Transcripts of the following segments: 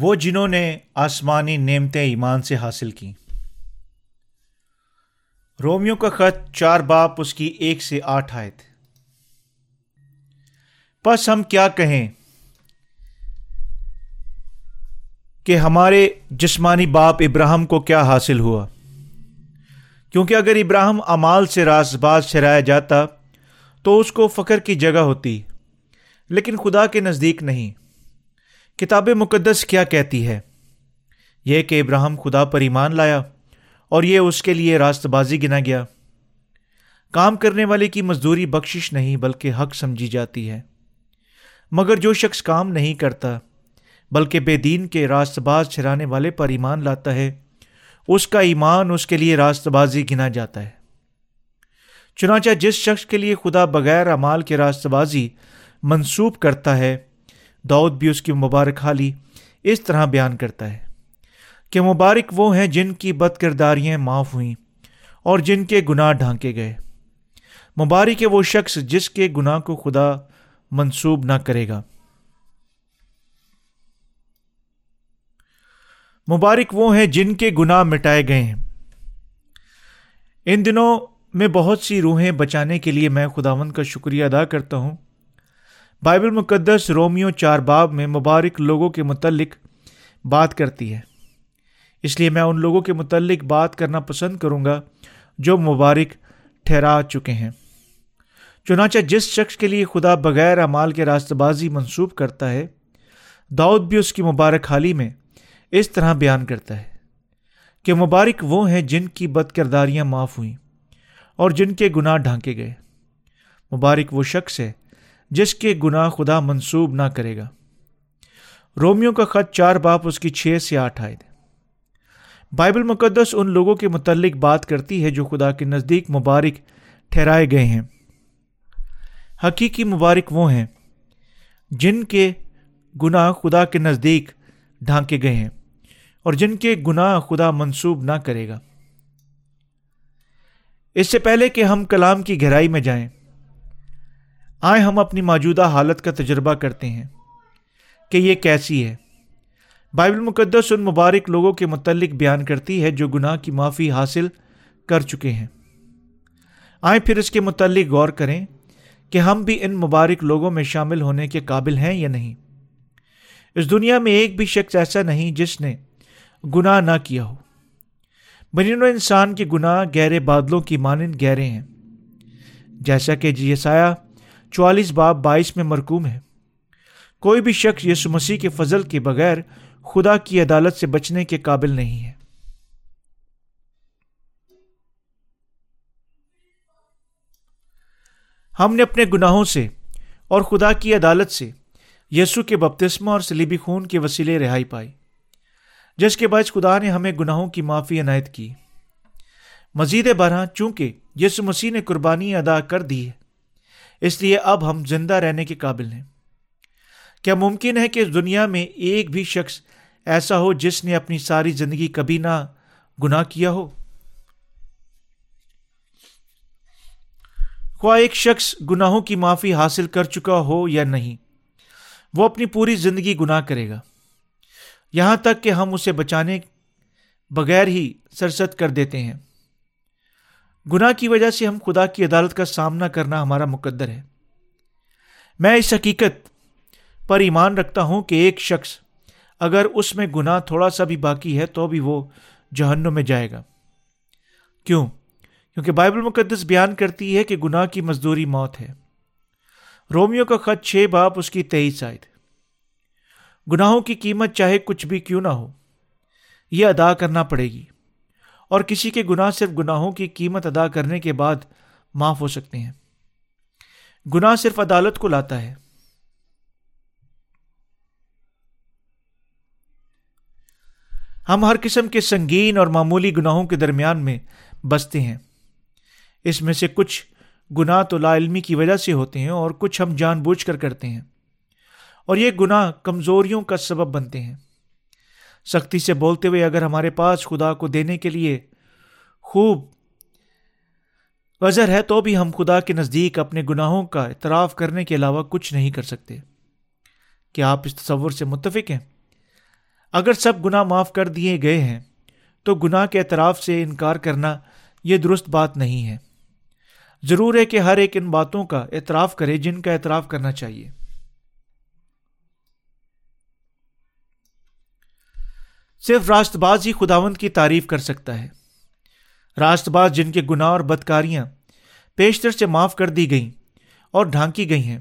وہ جنہوں نے آسمانی نعمتیں ایمان سے حاصل کی رومیو کا خط چار باپ، اس کی ایک سے آٹھ آئے تھے بس ہم کیا کہیں؟ کہ ہمارے جسمانی باپ ابراہم کو کیا حاصل ہوا؟ کیونکہ اگر ابراہم امال سے راس باز چرایا جاتا تو اس کو فخر کی جگہ ہوتی، لیکن خدا کے نزدیک نہیں۔ کتاب مقدس کیا کہتی ہے؟ یہ کہ ابراہم خدا پر ایمان لایا اور یہ اس کے لیے راست بازی گنا گیا۔ کام کرنے والے کی مزدوری بخشش نہیں بلکہ حق سمجھی جاتی ہے۔ مگر جو شخص کام نہیں کرتا بلکہ بے دین کے راست باز چھرانے والے پر ایمان لاتا ہے، اس کا ایمان اس کے لیے راست بازی گنا جاتا ہے۔ چنانچہ جس شخص کے لیے خدا بغیر امال کے راست بازی منسوب کرتا ہے دعود بھی اس کی مبارک حالی اس طرح بیان کرتا ہے کہ مبارک وہ ہیں جن کی بد کرداریاں معاف ہوئیں اور جن کے گناہ ڈھانکے گئے۔ مبارک ہے وہ شخص جس کے گناہ کو خدا منسوب نہ کرے گا۔ مبارک وہ ہیں جن کے گناہ مٹائے گئے ہیں۔ ان دنوں میں بہت سی روحیں بچانے کے لیے میں خداون کا شکریہ ادا کرتا ہوں۔ بائبل مقدس رومیو چار باب میں مبارک لوگوں کے متعلق بات کرتی ہے۔ اس لیے میں ان لوگوں کے متعلق بات کرنا پسند کروں گا جو مبارک ٹھہرا چکے ہیں۔ چنانچہ جس شخص کے لیے خدا بغیر امال کے راست بازی منسوب کرتا ہے، داؤد بھی اس کی مبارک حالی میں اس طرح بیان کرتا ہے کہ مبارک وہ ہیں جن کی بد کرداریاں معاف ہوئیں اور جن کے گناہ ڈھانکے گئے۔ مبارک وہ شخص ہے جس کے گناہ خدا منسوب نہ کرے گا۔ رومیو کا خط چار باپ اس کی چھ سے آٹھ آئے تھے بائبل مقدس ان لوگوں کے متعلق بات کرتی ہے جو خدا کے نزدیک مبارک ٹھہرائے گئے ہیں۔ حقیقی مبارک وہ ہیں جن کے گناہ خدا کے نزدیک ڈھانکے گئے ہیں اور جن کے گناہ خدا منسوب نہ کرے گا۔ اس سے پہلے کہ ہم کلام کی گہرائی میں جائیں آئے ہم اپنی موجودہ حالت کا تجربہ کرتے ہیں کہ یہ کیسی ہے۔ بائبل مقدس ان مبارک لوگوں کے متعلق بیان کرتی ہے جو گناہ کی معافی حاصل کر چکے ہیں۔ آئیں پھر اس کے متعلق غور کریں کہ ہم بھی ان مبارک لوگوں میں شامل ہونے کے قابل ہیں یا نہیں۔ اس دنیا میں ایک بھی شخص ایسا نہیں جس نے گناہ نہ کیا ہو۔ بنین و انسان کے گناہ گہرے بادلوں کی مانند گہرے ہیں۔ جیسا کہ جیسایہ چوالیس باب بائیس میں مرکوم ہے۔ کوئی بھی شخص یسو مسیح کے فضل کے بغیر خدا کی عدالت سے بچنے کے قابل نہیں ہے۔ ہم نے اپنے گناہوں سے اور خدا کی عدالت سے یسو کے بپتسمہ اور سلیبی خون کے وسیلے رہائی پائی، جس کے باعث خدا نے ہمیں گناہوں کی معافی عنایت کی۔ مزید برآں چونکہ یسو مسیح نے قربانی ادا کر دی ہے اس لیے اب ہم زندہ رہنے کے قابل ہیں۔ کیا ممکن ہے کہ اس دنیا میں ایک بھی شخص ایسا ہو جس نے اپنی ساری زندگی کبھی نہ گناہ کیا ہو؟ خواہ ایک شخص گناہوں کی معافی حاصل کر چکا ہو یا نہیں، وہ اپنی پوری زندگی گناہ کرے گا۔ یہاں تک کہ ہم اسے بچانے بغیر ہی سرست کر دیتے ہیں۔ گناہ کی وجہ سے ہم خدا کی عدالت کا سامنا کرنا ہمارا مقدر ہے۔ میں اس حقیقت پر ایمان رکھتا ہوں کہ ایک شخص اگر اس میں گناہ تھوڑا سا بھی باقی ہے تو بھی وہ جہنم میں جائے گا۔ کیوں؟ کیونکہ بائبل مقدس بیان کرتی ہے کہ گناہ کی مزدوری موت ہے۔ رومیو کا خط چھ باپ اس کی تیئیس آئے گناہوں کی قیمت چاہے کچھ بھی کیوں نہ ہو، یہ ادا کرنا پڑے گی۔ اور کسی کے گناہ صرف گناہوں کی قیمت ادا کرنے کے بعد معاف ہو سکتے ہیں۔ گناہ صرف عدالت کو لاتا ہے۔ ہم ہر قسم کے سنگین اور معمولی گناہوں کے درمیان میں بستے ہیں۔ اس میں سے کچھ گناہ تو لا علمی کی وجہ سے ہوتے ہیں اور کچھ ہم جان بوجھ کر کرتے ہیں۔ اور یہ گناہ کمزوریوں کا سبب بنتے ہیں۔ سختی سے بولتے ہوئے اگر ہمارے پاس خدا کو دینے کے لیے خوب وزر ہے تو بھی ہم خدا کے نزدیک اپنے گناہوں کا اعتراف کرنے کے علاوہ کچھ نہیں کر سکتے۔ کیا آپ اس تصور سے متفق ہیں؟ اگر سب گناہ معاف کر دیے گئے ہیں، تو گناہ کے اعتراف سے انکار کرنا یہ درست بات نہیں ہے۔ ضرور ہے کہ ہر ایک ان باتوں کا اعتراف کرے جن کا اعتراف کرنا چاہیے۔ صرف راست باز ہی خداوند کی تعریف کر سکتا ہے۔ راست باز جن کے گناہ اور بدکاریاں پیشتر سے معاف کر دی گئیں اور ڈھانکی گئی ہیں،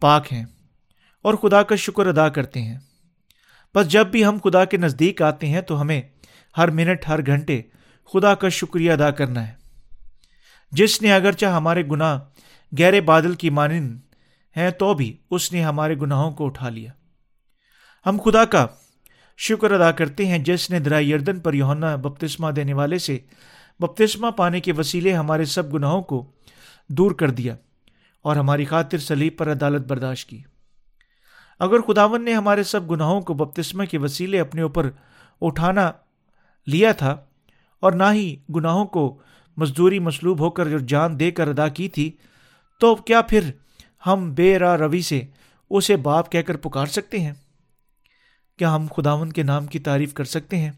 پاک ہیں اور خدا کا شکر ادا کرتے ہیں۔ بس جب بھی ہم خدا کے نزدیک آتے ہیں تو ہمیں ہر منٹ، ہر گھنٹے خدا کا شکریہ ادا کرنا ہے۔ جس نے اگرچہ ہمارے گناہ گہرے بادل کی مانند ہیں، تو بھی اس نے ہمارے گناہوں کو اٹھا لیا۔ ہم خدا کا شکر ادا کرتے ہیں جس نے درا یردن پر یونا بپتسمہ دینے والے سے بپتسمہ پانے کے وسیلے ہمارے سب گناہوں کو دور کر دیا اور ہماری خاطر سلیب پر عدالت برداشت کی۔ اگر خداون نے ہمارے سب گناہوں کو بپتسمہ کے وسیلے اپنے اوپر اٹھانا لیا تھا اور نہ ہی گناہوں کو مزدوری مسلوب ہو کر جو جان دے کر ادا کی تھی، تو کیا پھر ہم بے راہ روی سے اسے باپ کہہ کر پکار سکتے ہیں؟ کیا ہم خداون کے نام کی تعریف کر سکتے ہیں؟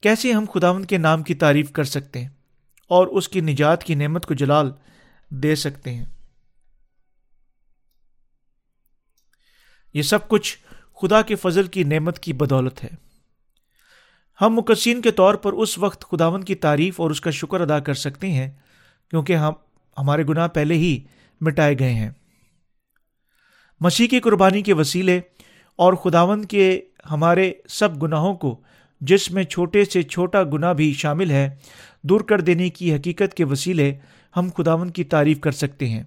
کیسے ہم خداون کے نام کی تعریف کر سکتے ہیں اور اس کی نجات کی نعمت کو جلال دے سکتے ہیں؟ یہ سب کچھ خدا کے فضل کی نعمت کی بدولت ہے۔ ہم مقصین کے طور پر اس وقت خداون کی تعریف اور اس کا شکر ادا کر سکتے ہیں کیونکہ ہم، ہمارے گناہ پہلے ہی مٹائے گئے ہیں۔ مسیح کی قربانی کے وسیلے اور خداون کے ہمارے سب گناہوں کو جس میں چھوٹے سے چھوٹا گناہ بھی شامل ہے، دور کر دینے کی حقیقت کے وسیلے ہم خداون کی تعریف کر سکتے ہیں۔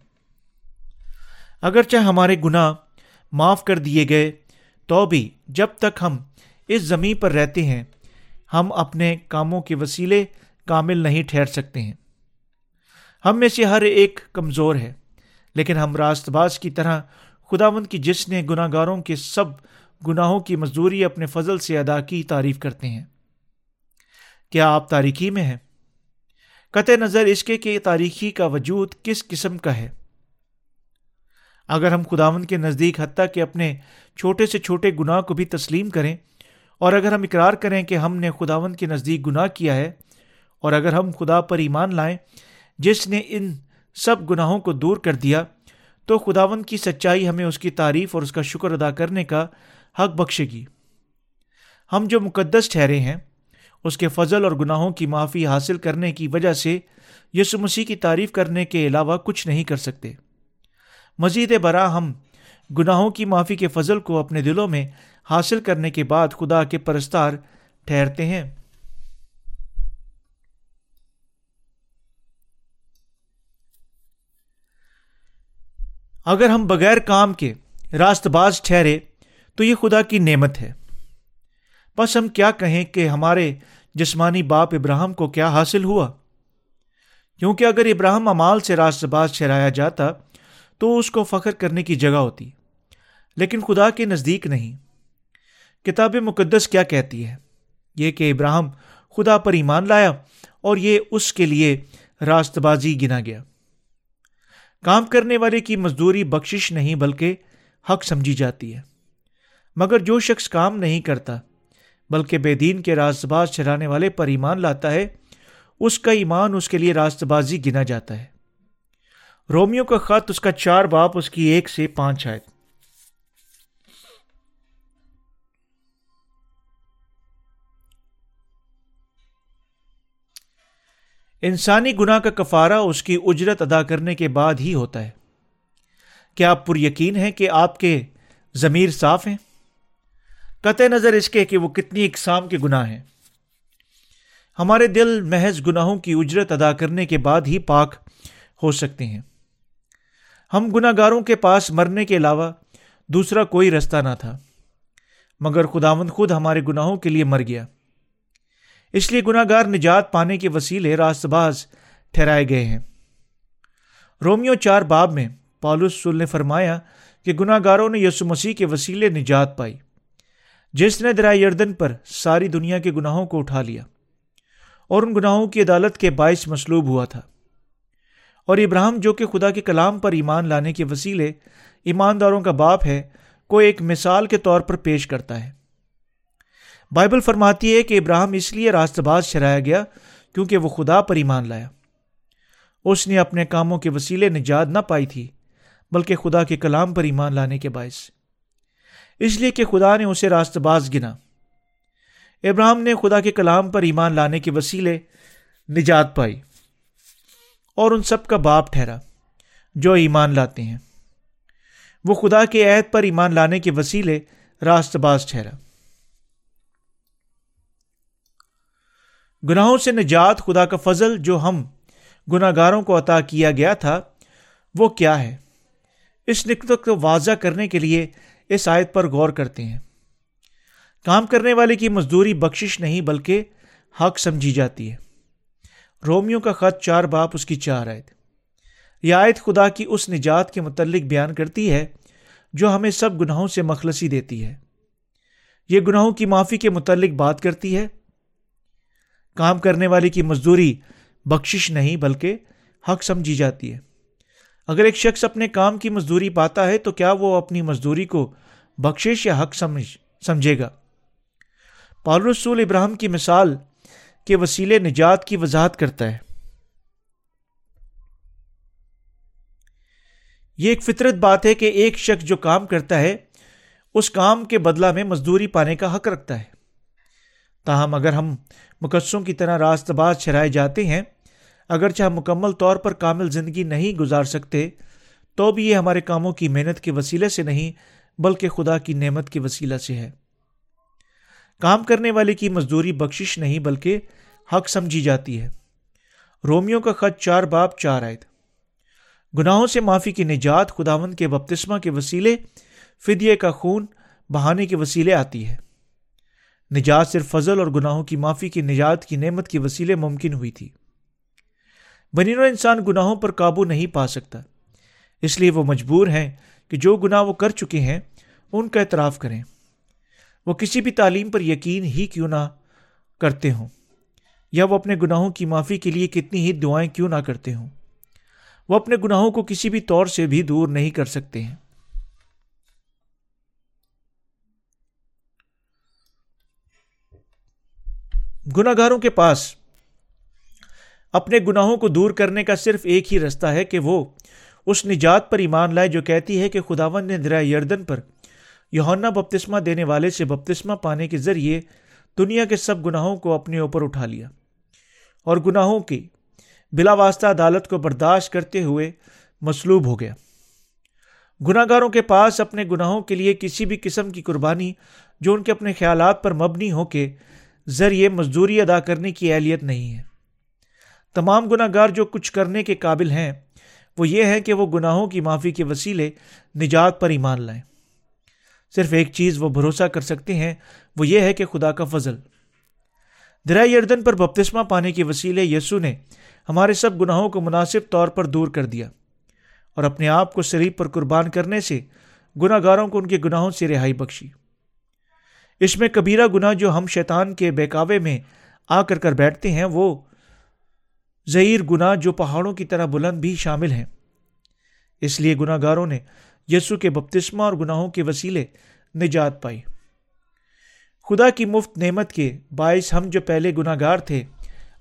اگرچہ ہمارے گناہ معاف کر دیے گئے، تو بھی جب تک ہم اس زمین پر رہتے ہیں، ہم اپنے کاموں کے وسیلے کامل نہیں ٹھہر سکتے ہیں۔ ہم میں سے ہر ایک کمزور ہے، لیکن ہم راست باز کی طرح خداوند کی جس نے گناہ گاروں کے سب گناہوں کی مزدوری اپنے فضل سے ادا کی تعریف کرتے ہیں۔ کیا آپ تاریخی میں ہیں؟ قطع نظر اس کے کہ تاریخی کا وجود کس قسم کا ہے۔ اگر ہم خداون کے نزدیک حتیٰ کہ اپنے چھوٹے سے چھوٹے گناہ کو بھی تسلیم کریں، اور اگر ہم اقرار کریں کہ ہم نے خداون کے نزدیک گناہ کیا ہے، اور اگر ہم خدا پر ایمان لائیں، جس نے ان سب گناہوں کو دور کر دیا تو خداون کی سچائی ہمیں اس کی تعریف اور اس کا شکر ادا کرنے کا حق بخشے گی۔ ہم جو مقدس ٹھہرے ہیں، اس کے فضل اور گناہوں کی معافی حاصل کرنے کی وجہ سے یسو مسیح کی تعریف کرنے کے علاوہ کچھ نہیں کر سکتے۔ مزید برآں ہم گناہوں کی معافی کے فضل کو اپنے دلوں میں حاصل کرنے کے بعد خدا کے پرستار ٹھہرتے ہیں۔ اگر ہم بغیر کام کے راست باز ٹھہرے، تو یہ خدا کی نعمت ہے۔ بس ہم کیا کہیں کہ ہمارے جسمانی باپ ابراہم کو کیا حاصل ہوا؟ کیونکہ اگر ابراہم امال سے راست باز ٹھہرایا جاتا، تو اس کو فخر کرنے کی جگہ ہوتی۔ لیکن خدا کے نزدیک نہیں۔ کتاب مقدس کیا کہتی ہے؟ یہ کہ ابراہم خدا پر ایمان لایا اور یہ اس کے لیے راست بازی گنا گیا۔ کام کرنے والے کی مزدوری بخشش نہیں بلکہ حق سمجھی جاتی ہے۔ مگر جو شخص کام نہیں کرتا، بلکہ بے دین کے راست باز چلانے والے پر ایمان لاتا ہے، اس کا ایمان اس کے لیے راست بازی گنا جاتا ہے۔ رومیو کا خط اس کا چار باپ اس کی ایک سے پانچ آئے انسانی گناہ کا کفارہ اس کی اجرت ادا کرنے کے بعد ہی ہوتا ہے۔ کیا آپ پر یقین ہے کہ آپ کے ضمیر صاف ہیں؟ قطع نظر اس کے کہ وہ کتنی اقسام کے گناہ ہیں۔ ہمارے دل محض گناہوں کی اجرت ادا کرنے کے بعد ہی پاک ہو سکتے ہیں۔ ہم گناہ گاروں کے پاس مرنے کے علاوہ دوسرا کوئی رستہ نہ تھا، مگر خداون خود ہمارے گناہوں کے لیے مر گیا۔ اس لیے گناہ گار نجات پانے کے وسیلے راست باز ٹھہرائے گئے ہیں۔ رومیو چار باب میں پالوس نے فرمایا کہ گناہ گاروں نے یسو مسیح کے وسیلے نجات پائی، جس نے درائے یردن پر ساری دنیا کے گناہوں کو اٹھا لیا اور ان گناہوں کی عدالت کے باعث مسلوب ہوا تھا۔ اور ابراہم جو کہ خدا کے کلام پر ایمان لانے کے وسیلے ایمانداروں کا باپ ہے، کو ایک مثال کے طور پر پیش کرتا ہے۔ بائبل فرماتی ہے کہ ابراہم اس لیے راست باز چرایا گیا کیونکہ وہ خدا پر ایمان لایا۔ اس نے اپنے کاموں کے وسیلے نجات نہ پائی تھی، بلکہ خدا کے کلام پر ایمان لانے کے باعث۔ اس لیے کہ خدا نے اسے راست باز گنا۔ ابراہم نے خدا کے کلام پر ایمان لانے کے وسیلے نجات پائی اور ان سب کا باپ ٹھہرا جو ایمان لاتے ہیں۔ وہ خدا کے عہد پر ایمان لانے کے وسیلے راست باز ٹھہرا۔ گناہوں سے نجات خدا کا فضل جو ہم گناہ گاروں کو عطا کیا گیا تھا، وہ کیا ہے؟ اس نقطہ کو واضح کرنے کے لیے اس آیت پر غور کرتے ہیں۔ کام کرنے والے کی مزدوری بخشش نہیں بلکہ حق سمجھی جاتی ہے۔ رومیو کا خط چار باپ اس کی چار آیت۔ یہ آیت خدا کی اس نجات کے متعلق بیان کرتی ہے جو ہمیں سب گناہوں سے مخلصی دیتی ہے۔ یہ گناہوں کی معافی کے متعلق بات کرتی ہے کام کرنے والے کی مزدوری بخشش نہیں بلکہ حق سمجھی جاتی ہے۔ اگر ایک شخص اپنے کام کی مزدوری پاتا ہے تو کیا وہ اپنی مزدوری کو بخشش یا حق سمجھ سمجھے گا؟ پال رسول ابراہم کی مثال کے وسیلے نجات کی وضاحت کرتا ہے۔ یہ ایک فطرت بات ہے کہ ایک شخص جو کام کرتا ہے، اس کام کے بدلہ میں مزدوری پانے کا حق رکھتا ہے۔ تاہم اگر ہم مقدسوں کی طرح راست باز چھرائے جاتے ہیں، اگرچہ ہم مکمل طور پر کامل زندگی نہیں گزار سکتے، تو بھی یہ ہمارے کاموں کی محنت کے وسیلے سے نہیں، بلکہ خدا کی نعمت کے وسیلہ سے ہے۔ کام کرنے والے کی مزدوری بخشش نہیں، بلکہ حق سمجھی جاتی ہے۔ رومیو کا خط چار باپ چار آئے گناہوں سے معافی کی نجات خداون کے بپتسمہ کے وسیلے فدیے کا خون بہانے کے وسیلے آتی ہے۔ نجات صرف فضل اور گناہوں کی معافی کی نجات کی نعمت کی وسیلے ممکن ہوئی تھی۔ بنین انسان گناہوں پر قابو نہیں پا سکتا۔ اس لیے وہ مجبور ہیں کہ جو گناہ وہ کر چکے ہیں، ان کا اعتراف کریں۔ وہ کسی بھی تعلیم پر یقین ہی کیوں نہ کرتے ہوں، یا وہ اپنے گناہوں کی معافی کے لیے کتنی ہی دعائیں کیوں نہ کرتے ہوں۔ وہ اپنے گناہوں کو کسی بھی طور سے بھی دور نہیں کر سکتے ہیں۔ گناہ گاروں کے پاس اپنے گناہوں کو دور کرنے کا صرف ایک ہی رستہ ہے کہ وہ اس نجات پر ایمان لائے جو کہتی ہے کہ خداون نے دریا یردن پر یونا بپتسمہ دینے والے سے بپتسمہ پانے کے ذریعے دنیا کے سب گناہوں کو اپنے اوپر اٹھا لیا اور گناہوں کی بلا واسطہ عدالت کو برداشت کرتے ہوئے مصلوب ہو گیا۔ گناہ گاروں کے پاس اپنے گناہوں کے لیے کسی بھی قسم کی قربانی جو ان کے اپنے خیالات پر مبنی ہو کے ذریعے مزدوری ادا کرنے کی اہلیت نہیں ہے۔ تمام گناہ گار جو کچھ کرنے کے قابل ہیں، وہ یہ ہے کہ وہ گناہوں کی معافی کے وسیلے نجات پر ایمان لائیں۔ صرف ایک چیز وہ بھروسہ کر سکتے ہیں، وہ یہ ہے کہ خدا کا فضل۔ درائے اردن پر بپتسمہ پانے کے وسیلے یسو نے ہمارے سب گناہوں کو مناسب طور پر دور کر دیا اور اپنے آپ کو شریف پر قربان کرنے سے گناہ گاروں کو ان کے گناہوں سے رہائی بخشی۔ اس میں کبیرہ گناہ جو ہم شیطان کے بہکاوے میں آ کر کر بیٹھتے ہیں، وہ ظہیر گناہ جو پہاڑوں کی طرح بلند بھی شامل ہیں۔ اس لیے گناہ گاروں نے یسو کے بپتسمہ اور گناہوں کے وسیلے نجات پائی۔ خدا کی مفت نعمت کے باعث ہم جو پہلے گناہ گار تھے،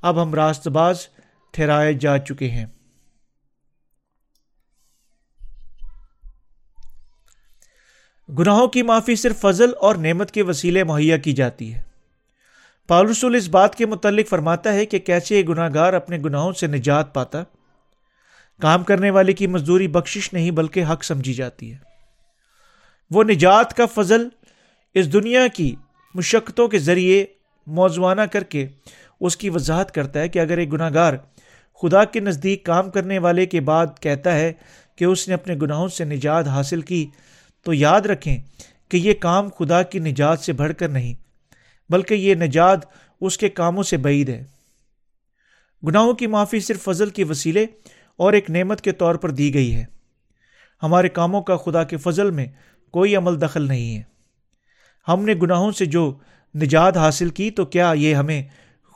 اب ہم راست باز ٹھہرائے جا چکے ہیں۔ گناہوں کی معافی صرف فضل اور نعمت کے وسیلے مہیا کی جاتی ہے۔ پالرسول اس بات کے متعلق فرماتا ہے کہ کیسے یہ گناہ گار اپنے گناہوں سے نجات پاتا۔ کام کرنے والے کی مزدوری بخشش نہیں بلکہ حق سمجھی جاتی ہے۔ وہ نجات کا فضل اس دنیا کی مشقتوں کے ذریعے موضوعانہ کر کے اس کی وضاحت کرتا ہے کہ اگر ایک گناہ گار خدا کے نزدیک کام کرنے والے کے بعد کہتا ہے کہ اس نے اپنے گناہوں سے نجات حاصل کی تو یاد رکھیں کہ یہ کام خدا کی نجات سے بڑھ کر نہیں، بلکہ یہ نجات اس کے کاموں سے بعید ہے۔ گناہوں کی معافی صرف فضل کے وسیلے اور ایک نعمت کے طور پر دی گئی ہے۔ ہمارے کاموں کا خدا کے فضل میں کوئی عمل دخل نہیں ہے۔ ہم نے گناہوں سے جو نجات حاصل کی تو کیا یہ ہمیں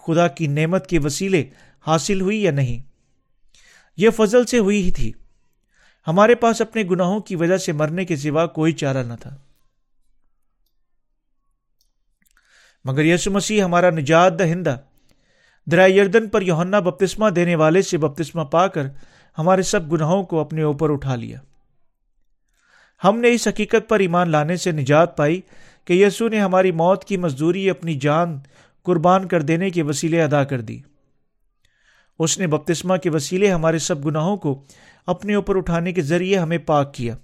خدا کی نعمت کے وسیلے حاصل ہوئی یا نہیں؟ یہ فضل سے ہوئی ہی تھی۔ ہمارے پاس اپنے گناہوں کی وجہ سے مرنے کے سوا کوئی چارہ نہ تھا۔ مگر یسو مسیح ہمارا نجات دہندہ درائے یردن پر یوہنا بپتسمہ دینے والے سے بپتسمہ پا کر ہمارے سب گناہوں کو اپنے اوپر اٹھا لیا۔ ہم نے اس حقیقت پر ایمان لانے سے نجات پائی کہ یسو نے ہماری موت کی مزدوری اپنی جان قربان کر دینے کے وسیلے ادا کر دی۔ اس نے بپتسمہ کے وسیلے ہمارے سب گناہوں کو اپنے اوپر اٹھانے کے ذریعے ہمیں پاک کیا۔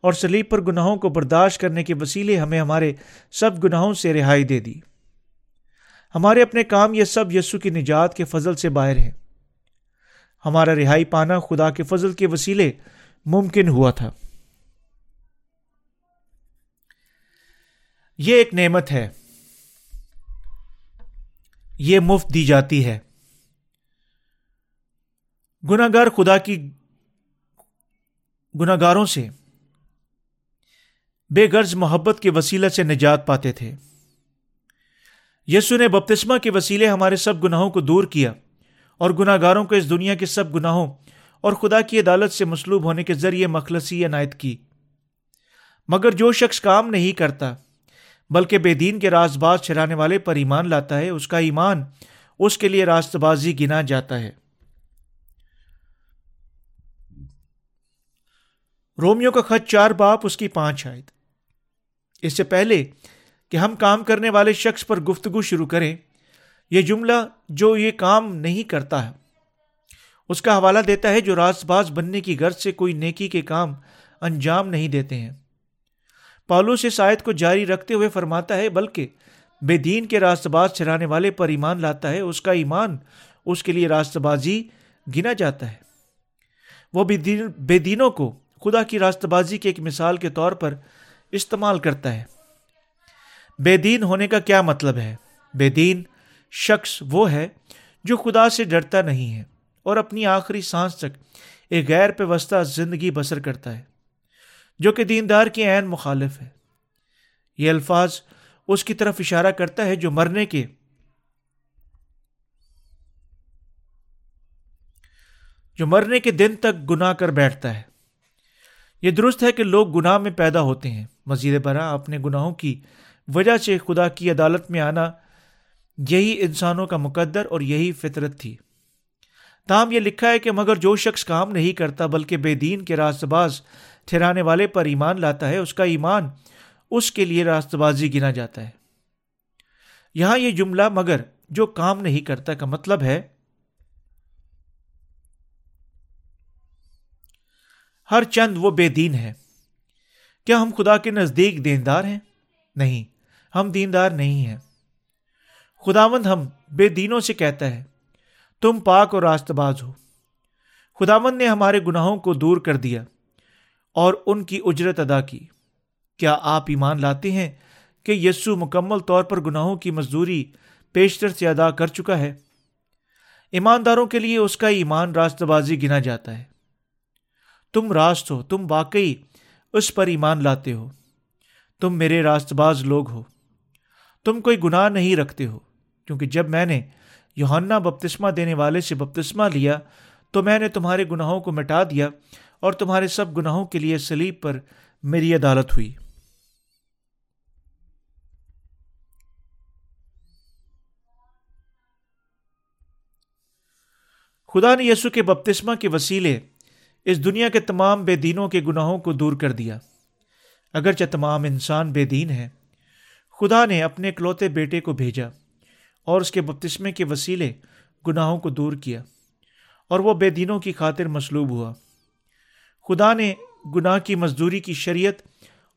اور سلیب پر گناہوں کو برداشت کرنے کے وسیلے ہمیں ہمارے سب گناہوں سے رہائی دے دی۔ ہمارے اپنے کام یہ سب یسو کی نجات کے فضل سے باہر ہیں۔ ہمارا رہائی پانا خدا کے فضل کے وسیلے ممکن ہوا تھا۔ یہ ایک نعمت ہے۔ یہ مفت دی جاتی ہے۔ گناگار خدا کی گناگاروں سے بے غرض محبت کے وسیلہ سے نجات پاتے تھے۔ یسو نے بپتسمہ کے وسیلے ہمارے سب گناہوں کو دور کیا اور گناہ گاروں کو اس دنیا کے سب گناہوں اور خدا کی عدالت سے مسلوب ہونے کے ذریعے مخلصی عنایت کی۔ مگر جو شخص کام نہیں کرتا، بلکہ بے دین کے راز باز چرانے والے پر ایمان لاتا ہے، اس کا ایمان اس کے لیے راست بازی گنا جاتا ہے۔ رومیو کا خط چار باپ اس کی پانچ آئے اس سے پہلے کہ ہم کام کرنے والے شخص پر گفتگو شروع کریں، یہ جملہ جو یہ کام نہیں کرتا ہے، اس کا حوالہ دیتا ہے جو راست باز بننے کی غرض سے کوئی نیکی کے کام انجام نہیں دیتے ہیں۔ پالو سے شاید کو جاری رکھتے ہوئے فرماتا ہے، بلکہ بے دین کے راست باز چرانے والے پر ایمان لاتا ہے، اس کا ایمان اس کے لیے راست بازی گنا جاتا ہے۔ وہ بے دینوں کو خدا کی راست بازی کی ایک مثال کے طور پر استعمال کرتا ہے۔ بے دین ہونے کا کیا مطلب ہے؟ بے دین شخص وہ ہے جو خدا سے ڈرتا نہیں ہے اور اپنی آخری سانس تک ایک غیر پیوستہ زندگی بسر کرتا ہے، جو کہ دیندار کی عین مخالف ہے۔ یہ الفاظ اس کی طرف اشارہ کرتا ہے جو مرنے کے جو مرنے کے دن تک گناہ کر بیٹھتا ہے۔ یہ درست ہے کہ لوگ گناہ میں پیدا ہوتے ہیں۔ مزید برآں اپنے گناہوں کی وجہ سے خدا کی عدالت میں آنا یہی انسانوں کا مقدر اور یہی فطرت تھی۔ تاہم یہ لکھا ہے کہ مگر جو شخص کام نہیں کرتا بلکہ بے دین کے راست باز ٹھہرانے والے پر ایمان لاتا ہے، اس کا ایمان اس کے لیے راست بازی گنا جاتا ہے۔ یہاں یہ جملہ مگر جو کام نہیں کرتا کا مطلب ہے ہر چند وہ بے دین ہے۔ کیا ہم خدا کے نزدیک دیندار ہیں؟ نہیں، ہم دیندار نہیں ہیں۔ خداوند ہم بے دینوں سے کہتا ہے، تم پاک اور راست باز ہو۔ خداوند نے ہمارے گناہوں کو دور کر دیا اور ان کی اجرت ادا کی۔ کیا آپ ایمان لاتے ہیں کہ یسو مکمل طور پر گناہوں کی مزدوری پیشتر سے ادا کر چکا ہے؟ ایمانداروں کے لیے اس کا ایمان راست بازی گنا جاتا ہے۔ تم راست ہو، تم واقعی اس پر ایمان لاتے ہو۔ تم میرے راست باز لوگ ہو۔ تم کوئی گناہ نہیں رکھتے ہو، کیونکہ جب میں نے یوہنا بپتسمہ دینے والے سے بپتسمہ لیا، تو میں نے تمہارے گناہوں کو مٹا دیا اور تمہارے سب گناہوں کے لیے سلیب پر میری عدالت ہوئی۔ خدا نے یسو کے بپتسمہ کے وسیلے اس دنیا کے تمام بے دینوں کے گناہوں کو دور کر دیا۔ اگرچہ تمام انسان بے دین ہے خدا نے اپنے اکلوتے بیٹے کو بھیجا اور اس کے بپتسمے کے وسیلے گناہوں کو دور کیا اور وہ بے دینوں کی خاطر مصلوب ہوا۔ خدا نے گناہ کی مزدوری کی شریعت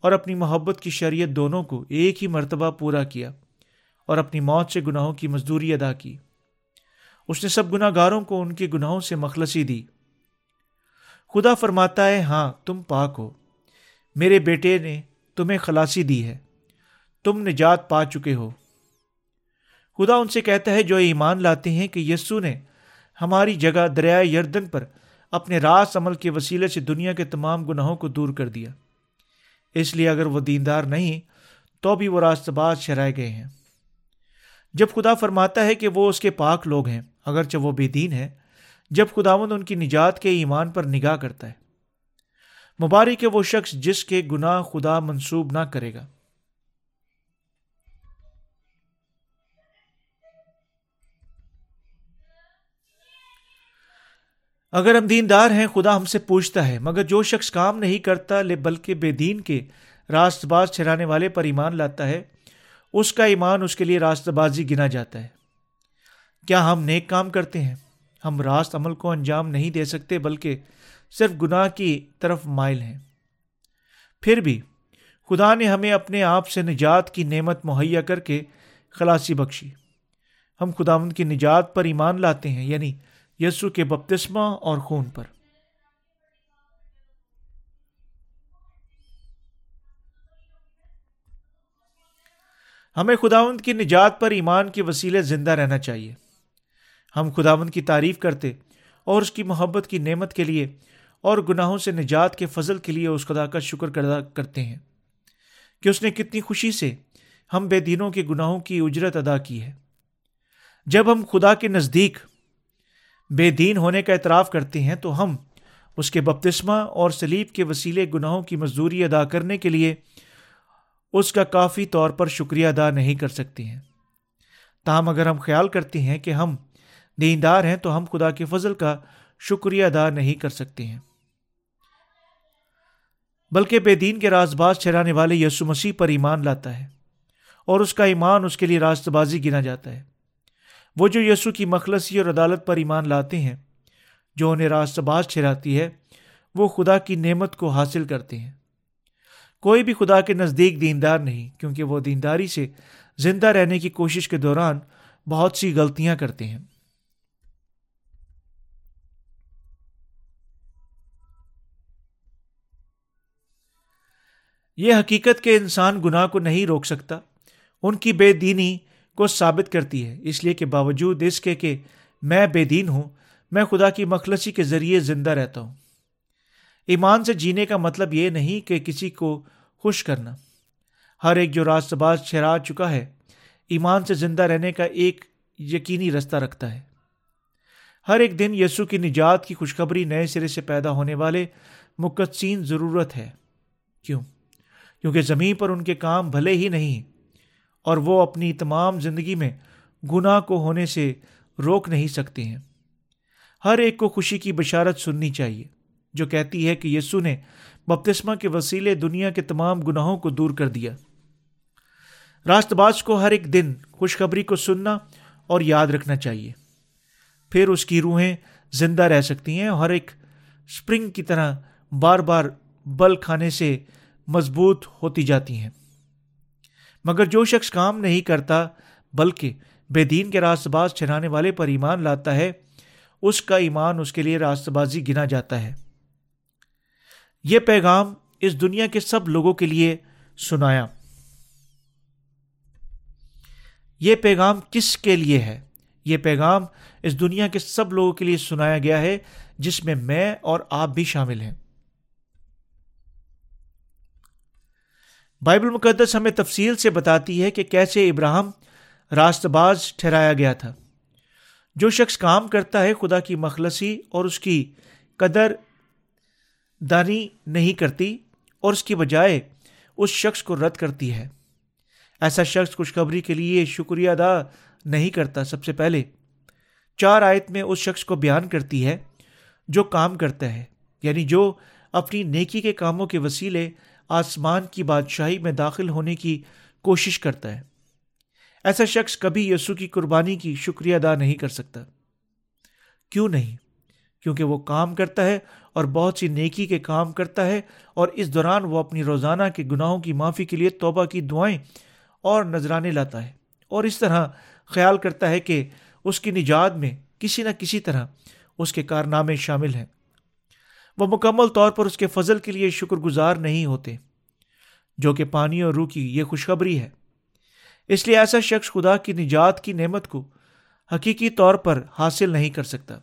اور اپنی محبت کی شریعت دونوں کو ایک ہی مرتبہ پورا کیا اور اپنی موت سے گناہوں کی مزدوری ادا کی۔ اس نے سب گناہ گاروں کو ان کے گناہوں سے مخلصی دی۔ خدا فرماتا ہے ہاں تم پاک ہو۔ میرے بیٹے نے تمہیں خلاصی دی ہے۔ تم نجات پا چکے ہو۔ خدا ان سے کہتا ہے جو ایمان لاتے ہیں کہ یسو نے ہماری جگہ دریائے یردن پر اپنے راس عمل کے وسیلے سے دنیا کے تمام گناہوں کو دور کر دیا۔ اس لیے اگر وہ دیندار نہیں، تو بھی وہ راست باز شرائے گئے ہیں۔ جب خدا فرماتا ہے کہ وہ اس کے پاک لوگ ہیں، اگرچہ وہ بے دین ہے جب خداون ان کی نجات کے ایمان پر نگاہ کرتا ہے۔ مبارک ہے وہ شخص جس کے گناہ خدا منسوب نہ کرے گا۔ اگر ہم دیندار ہیں، خدا ہم سے پوچھتا ہے، مگر جو شخص کام نہیں کرتا، لے بلکہ بے دین کے راست باز ٹھہرانے والے پر ایمان لاتا ہے، اس کا ایمان اس کے لیے راست بازی گنا جاتا ہے۔ کیا ہم نیک کام کرتے ہیں؟ ہم راست عمل کو انجام نہیں دے سکتے بلکہ صرف گناہ کی طرف مائل ہیں۔ پھر بھی خدا نے ہمیں اپنے آپ سے نجات کی نعمت مہیا کر کے خلاصی بخشی۔ ہم خداوند کی نجات پر ایمان لاتے ہیں یعنی یسو کے بپتسمہ اور خون پر۔ ہمیں خداوند کی نجات پر ایمان کے وسیلے زندہ رہنا چاہیے۔ ہم خداوند کی تعریف کرتے اور اس کی محبت کی نعمت کے لیے اور گناہوں سے نجات کے فضل کے لیے اس خدا کا شکر کرتے ہیں کہ اس نے کتنی خوشی سے ہم بے دینوں کے گناہوں کی اجرت ادا کی ہے۔ جب ہم خدا کے نزدیک بے دین ہونے کا اعتراف کرتے ہیں تو ہم اس کے بپتسمہ اور سلیب کے وسیلے گناہوں کی مزدوری ادا کرنے کے لیے اس کا کافی طور پر شکریہ ادا نہیں کر سکتے ہیں۔ تاہم اگر ہم خیال کرتے ہیں کہ ہم دیندار ہیں تو ہم خدا کے فضل کا شکریہ ادا نہیں کر سکتے ہیں۔ بلکہ بے دین کے راز باز چہرانے والے یسو مسیح پر ایمان لاتا ہے اور اس کا ایمان اس کے لیے راست بازی گنا جاتا ہے۔ وہ جو یسو کی مخلصی اور عدالت پر ایمان لاتے ہیں، جو انہیں راست باز چھراتی ہے، وہ خدا کی نعمت کو حاصل کرتے ہیں۔ کوئی بھی خدا کے نزدیک دیندار نہیں، کیونکہ وہ دینداری سے زندہ رہنے کی کوشش کے دوران بہت سی غلطیاں کرتے ہیں۔ یہ حقیقت کے انسان گناہ کو نہیں روک سکتا، ان کی بے دینی کو ثابت کرتی ہے۔ اس لیے کہ باوجود اس کے کہ میں بے دین ہوں، میں خدا کی مخلصی کے ذریعے زندہ رہتا ہوں۔ ایمان سے جینے کا مطلب یہ نہیں کہ کسی کو خوش کرنا۔ ہر ایک جو راست باز چھرا چکا ہے، ایمان سے زندہ رہنے کا ایک یقینی رستہ رکھتا ہے۔ ہر ایک دن یسو کی نجات کی خوشخبری نئے سرے سے پیدا ہونے والے مقدسین ضرورت ہے۔ کیوں؟ کیونکہ زمین پر ان کے کام بھلے ہی نہیں۔ اور وہ اپنی تمام زندگی میں گناہ کو ہونے سے روک نہیں سکتے ہیں۔ ہر ایک کو خوشی کی بشارت سننی چاہیے، جو کہتی ہے کہ یسو نے بپتسمہ کے وسیلے دنیا کے تمام گناہوں کو دور کر دیا۔ راست باز کو ہر ایک دن خوشخبری کو سننا اور یاد رکھنا چاہیے۔ پھر اس کی روحیں زندہ رہ سکتی ہیں اور ہر ایک اسپرنگ کی طرح بار بار بل کھانے سے مضبوط ہوتی جاتی ہیں۔ مگر جو شخص کام نہیں کرتا، بلکہ بے دین کے راست باز چھنانے والے پر ایمان لاتا ہے، اس کا ایمان اس کے لیے راست بازی گنا جاتا ہے۔ یہ پیغام اس دنیا کے سب لوگوں کے لیے سنایا۔ یہ پیغام کس کے لیے ہے؟ یہ پیغام اس دنیا کے سب لوگوں کے لیے سنایا گیا ہے، جس میں میں اور آپ بھی شامل ہیں۔ بائبل مقدس ہمیں تفصیل سے بتاتی ہے کہ کیسے ابراہم راست باز ٹھہرایا گیا تھا۔ جو شخص کام کرتا ہے خدا کی مخلصی اور اس کی قدر دانی نہیں کرتی اور اس کی بجائے اس شخص کو رد کرتی ہے۔ ایسا شخص خوشخبری کے لیے شکریہ ادا نہیں کرتا۔ سب سے پہلے چار آیت میں اس شخص کو بیان کرتی ہے جو کام کرتا ہے یعنی جو اپنی نیکی کے کاموں کے وسیلے آسمان کی بادشاہی میں داخل ہونے کی کوشش کرتا ہے۔ ایسا شخص کبھی یسو کی قربانی کی شکریہ ادا نہیں کر سکتا۔ کیوں نہیں؟ کیونکہ وہ کام کرتا ہے اور بہت سی نیکی کے کام کرتا ہے اور اس دوران وہ اپنی روزانہ کے گناہوں کی معافی کے لیے توبہ کی دعائیں اور نذرانے لاتا ہے۔ اور اس طرح خیال کرتا ہے کہ اس کی نجات میں کسی نہ کسی طرح اس کے کارنامے شامل ہیں۔ وہ مکمل طور پر اس کے فضل کے لیے شکر گزار نہیں ہوتے، جو کہ پانی اور روح کی یہ خوشخبری ہے۔ اس لیے ایسا شخص خدا کی نجات کی نعمت کو حقیقی طور پر حاصل نہیں کر سکتا۔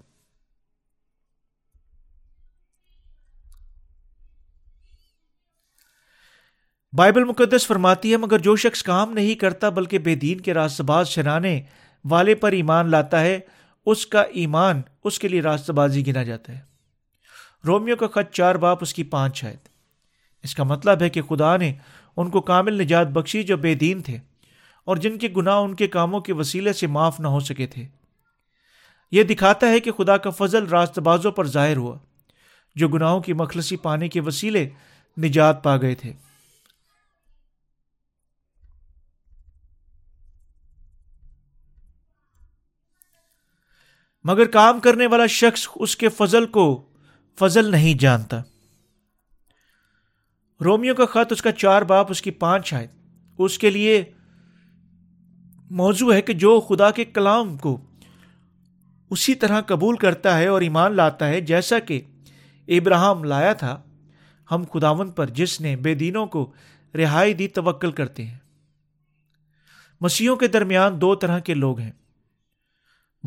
بائبل مقدس فرماتی ہے، مگر جو شخص کام نہیں کرتا بلکہ بے دین کے راست باز شنانے والے پر ایمان لاتا ہے، اس کا ایمان اس کے لیے راست بازی گنا جاتا ہے۔ رومیو کا خط چار باپ اس کی پانچ شاید۔ اس کا مطلب ہے کہ خدا نے ان کو کامل نجات بخشی جو بے دین تھے اور جن کے گناہ ان کے کاموں کے وسیلے سے معاف نہ ہو سکے تھے۔ یہ دکھاتا ہے کہ خدا کا فضل راست بازوں پر ظاہر ہوا، جو گناہوں کی مخلصی پانے کے وسیلے نجات پا گئے تھے۔ مگر کام کرنے والا شخص اس کے فضل کو فضل نہیں جانتا۔ رومیو کا خط اس کا چار باپ، اس کی پانچ شاید اس کے لیے موضوع ہے کہ جو خدا کے کلام کو اسی طرح قبول کرتا ہے اور ایمان لاتا ہے، جیسا کہ ابراہم لایا تھا، ہم خداون پر، جس نے بے دینوں کو رہائی دی، توکل کرتے ہیں۔ مسیحوں کے درمیان دو طرح کے لوگ ہیں۔